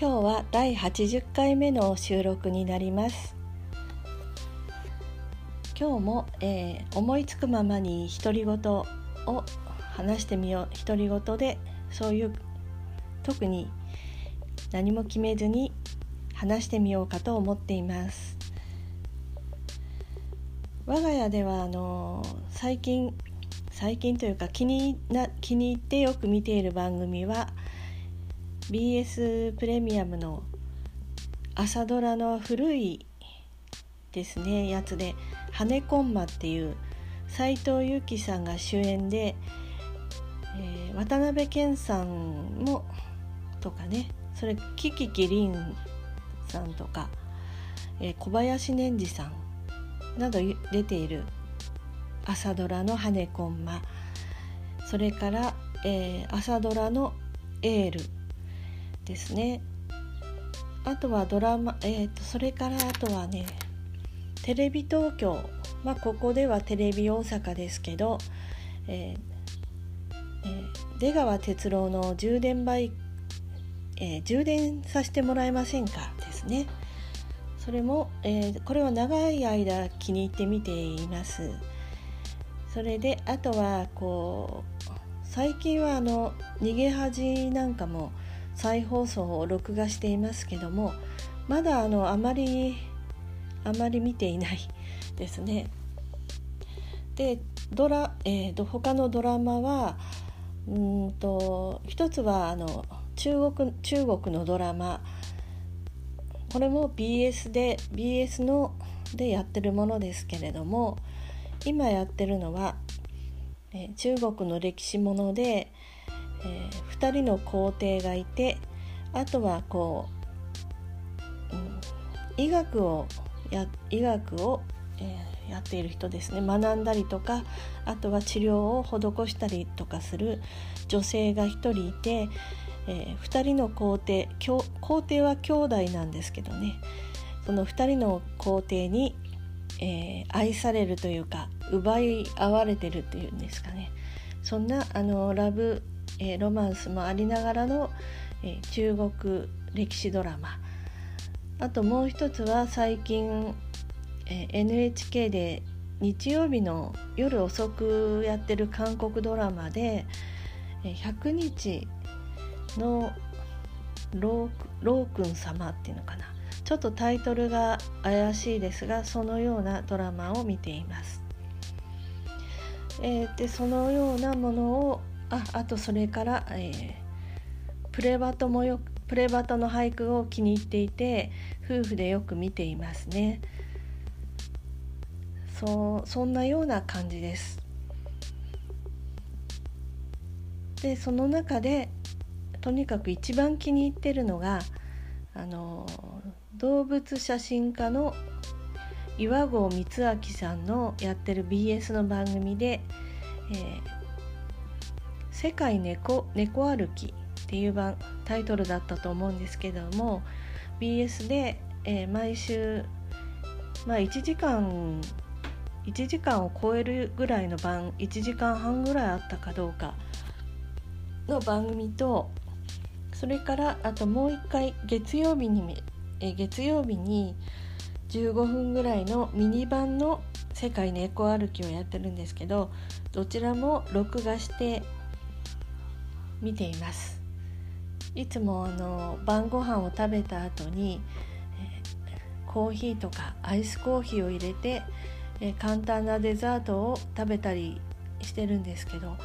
今日は第80回目の収録になります。今日も、えー、思いつくままに独り言を話してみよう。独り言でそういう特に何も決めずに話してみようかと思っています。我が家ではあの最近最近というか気にな気に入ってよく見ている番組は BS プレミアムの朝ドラの古いですねやつで「羽根コンマ」っていう斎藤由貴さんが主演で、えー、渡辺謙さんもとかねそれキキキリンさんとか、えー、小林年次さんなど出ている朝ドラの「羽根コンマ」それから、えー、朝ドラの「エール」ですね。あとはドラマ、えーと、それからあとはねテレビ東京。まあここではテレビ大阪ですけど、えーえー、出川哲朗の充電バイ、えー、充電させてもらえませんかですね。それも、えー、これは長い間気に入って見ています。それであとはこう最近はあの逃げ恥なんかも再放送を録画していますけどもまだあのあまりあまり見ていない ですね。でドラ、えー、他のドラマはうんと一つはあの中国中国のドラマこれも BS で BS のでやってるものですけれども今やってるのは、えー、中国の歴史ものでえー、2人の皇帝がいてあとはこう、うん、医学をや医学を、えー、やっている人ですね。学んだりとかあとは治療を施したりとかする女性が1人いて、えー、2人の皇帝皇帝は兄弟なんですけどね。その2人の皇帝に、えー、愛されるというか奪い合われてるっていうんですかね。そんなあのラブえー、ロマンスもありながらの、えー、中国歴史ドラマあともう一つは最近、えー、NHK で日曜日の夜遅くやってる韓国ドラマで「100日のローくん様」っていうのかなちょっとタイトルが怪しいですがそのようなドラマを見ています。えー、でそのようなものをああとそれから、えー、プレバトもよプレバトの俳句を気に入っていて夫婦でよく見ていますね。そうそんなような感じです。でその中でとにかく一番気に入ってるのがあの動物写真家の岩合光明さんのやってる BS の番組で、えー世界猫猫歩きっていう番タイトルだったと思うんですけども BS で、えー、毎週、まあ、1時間1時間を超えるぐらいの番1時間半ぐらいあったかどうかの番組とそれからあともう一回月曜日にえ月曜日に15分ぐらいのミニ版の「世界猫歩き」をやってるんですけどどちらも録画して見ていますいつもあの晩ご飯を食べた後に、コーヒーとかアイスコーヒーを入れて、え、簡単なデザートを食べたりしてるんですけど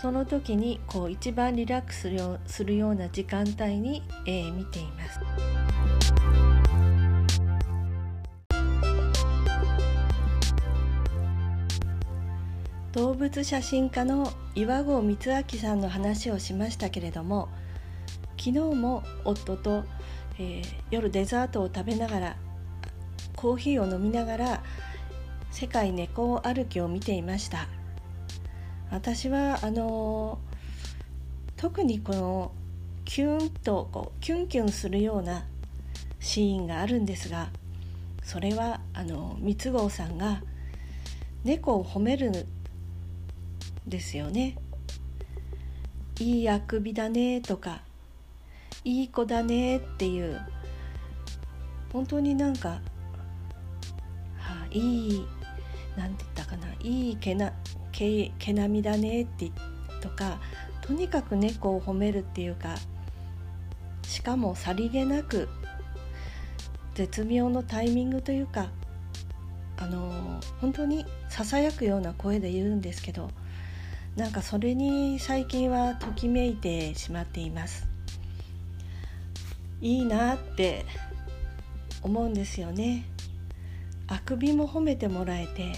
その時にこう一番リラックスするような時間帯に、えー、見ています。動物写真家の岩合光明さんの話をしましたけれども昨日も夫と、えー、夜デザートを食べながらコーヒーを飲みながら世界猫歩きを見ていました。私はあのー、特にこのキュンとこうキュンキュンするようなシーンがあるんですがそれはあの三郷さんが猫を褒めるですよね。いいあくびだねとかいい子だねっていう本当になんか、はあ、いいなんて言ったかないい毛な毛毛並みだねってとかとにかく猫を褒めるっていうかしかもさりげなく絶妙のタイミングというかあの本当にささやくような声で言うんですけどなんかそれに最近はときめいてしまっています。いいなって思うんですよね。あくびも褒めてもらえて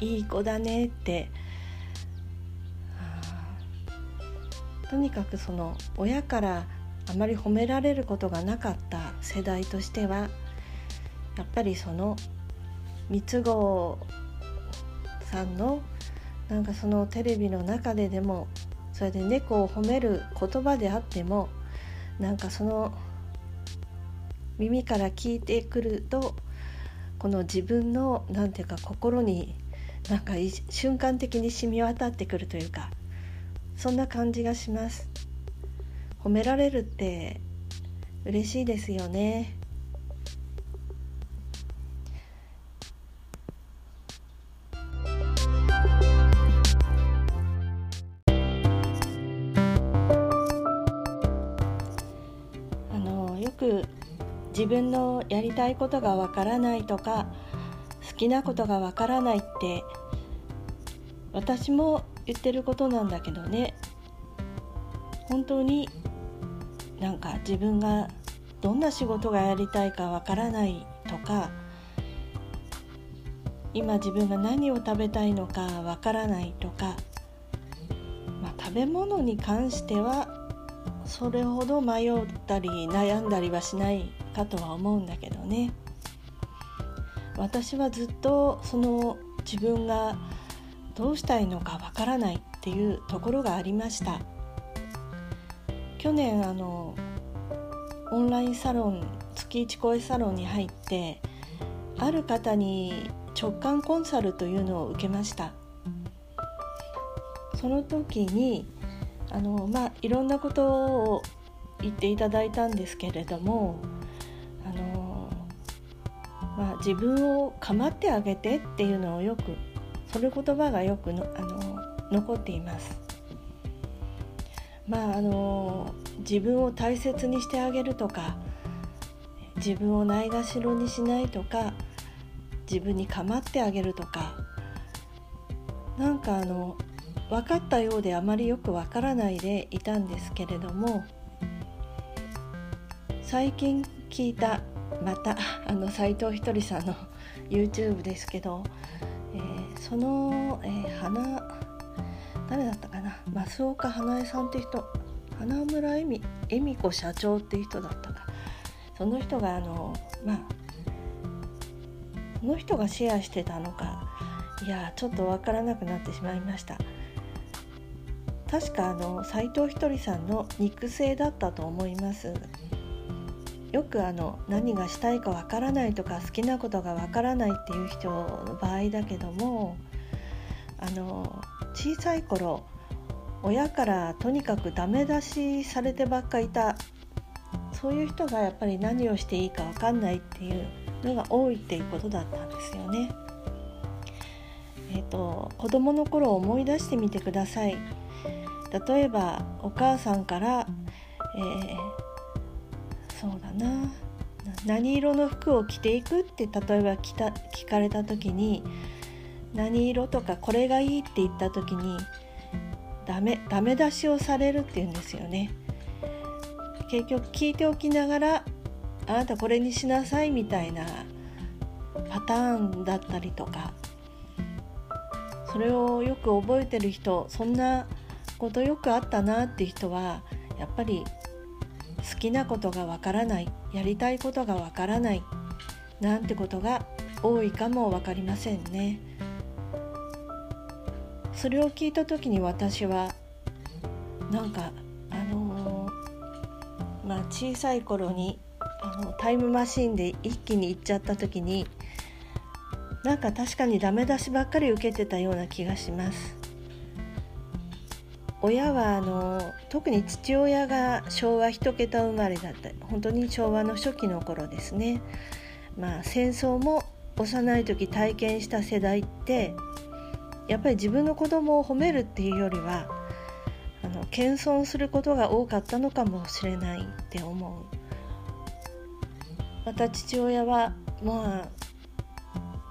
いい子だねって。とにかくその親からあまり褒められることがなかった世代としてはやっぱりその三つ子さんのなんかそのテレビの中ででもそれで猫を褒める言葉であってもなんかその耳から聞いてくるとこの自分の何て言うか心になんか瞬間的に染み渡ってくるというかそんな感じがします。褒められるって嬉しいですよね。く自分のやりたいことがわからないとか好きなことがわからないって私も言ってることなんだけどね。本当になんか自分がどんな仕事がやりたいかわからないとか今自分が何を食べたいのかわからないとか、まあ、食べ物に関してはそれほど迷ったり悩んだりはしないかとは思うんだけどね。私はずっとその自分がどうしたいのかわからないっていうところがありました。去年あのオンラインサロン月一声サロンに入ってある方に直感コンサルというのを受けました。その時にあのまあいろんなことを言っていただいたんですけれどもあのまあ、自分を構ってあげてっていうのをよくそれ言葉がよくのあの残っています。まああの自分を大切にしてあげるとか自分をないがしろにしないとか自分に構ってあげるとかなんかあの分かったようであまりよく分からないでいたんですけれども最近聞いたまたあの斉藤ひとりさんの YouTube ですけど、えー、その、えー、花誰だったかな？増岡花江さんって人。花村恵美恵美子社長っていう人だったか。その人があのまあその人がシェアしてたのかいやちょっと分からなくなってしまいました。確かあの斉藤ひとりさんの肉声だったと思いますよくあの何がしたいかわからないとか好きなことがわからないっていう人の場合だけどもあの小さい頃親からとにかくダメ出しされてばっかいたそういう人がやっぱり何をしていいか分かんないっていうのが多いっていうことだったんですよね。えーと、子供の頃を思い出してみてください。例えばお母さんから、えーそうだな何色の服を着ていくって例えば着た聞かれた時に何色とかこれがいいって言った時にダメダメ出しをされるっていうんですよね。結局聞いておきながらあなたこれにしなさいみたいなパターンだったりとかそれをよく覚えてる人そんなことよくあったなっていう人はやっぱり好きなことがわからないやりたいことがわからないなんてことが多いかも分かりませんね。それを聞いた時に私はなんかあのー、まあ小さい頃にあのタイムマシンで一気に行っちゃった時になんか確かにダメ出しばっかり受けてたような気がします。親はあの特に父親が昭和一桁生まれだった本当に昭和の初期の頃ですね、まあ、戦争も幼い時体験した世代ってやっぱり自分の子供を褒めるっていうよりはあの謙遜することが多かったのかもしれないって思う。また父親はま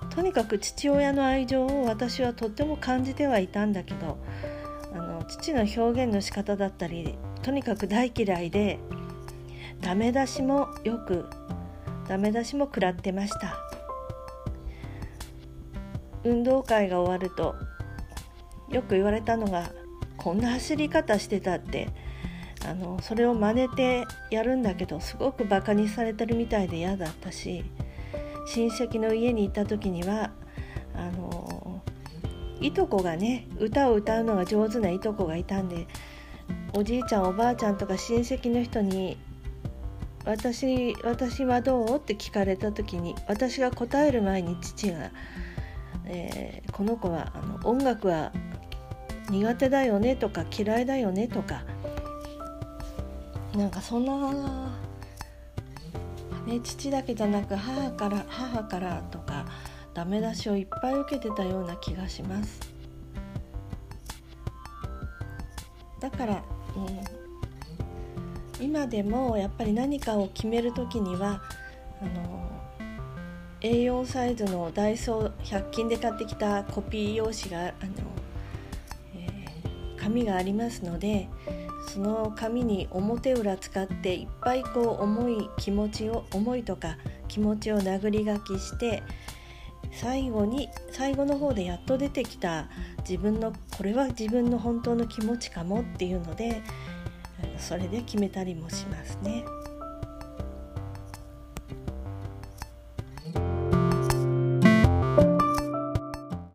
あとにかく父親の愛情を私はとっても感じてはいたんだけど父の表現の仕方だったりとにかく大嫌いでダメ出しもよくダメ出しも食らってました。運動会が終わるとよく言われたのがこんな走り方してたってあのそれを真似てやるんだけどすごくバカにされてるみたいで嫌だったし親戚の家に行った時にはいとこがね歌を歌うのが上手ないとこがいたんでおじいちゃんおばあちゃんとか親戚の人に私私はどう?」って聞かれた時に私が答える前に父が「えー、この子はあの音楽は苦手だよね」とか「嫌いだよね」とかなんかそんな、ね、父だけじゃなく母から母からとかダメ出しをいっぱい受けてたような気がします。だから、うん、今でもやっぱり何かを決める時にはあの A4 サイズのダイソー100均で買ってきたコピー用紙があの、えー、紙がありますのでその紙に表裏使っていっぱいこう重い気持ちを思いとか気持ちを殴り書きして最後に最後の方でやっと出てきた自分のこれは自分の本当の気持ちかもっていうのでそれで決めたりもしますね。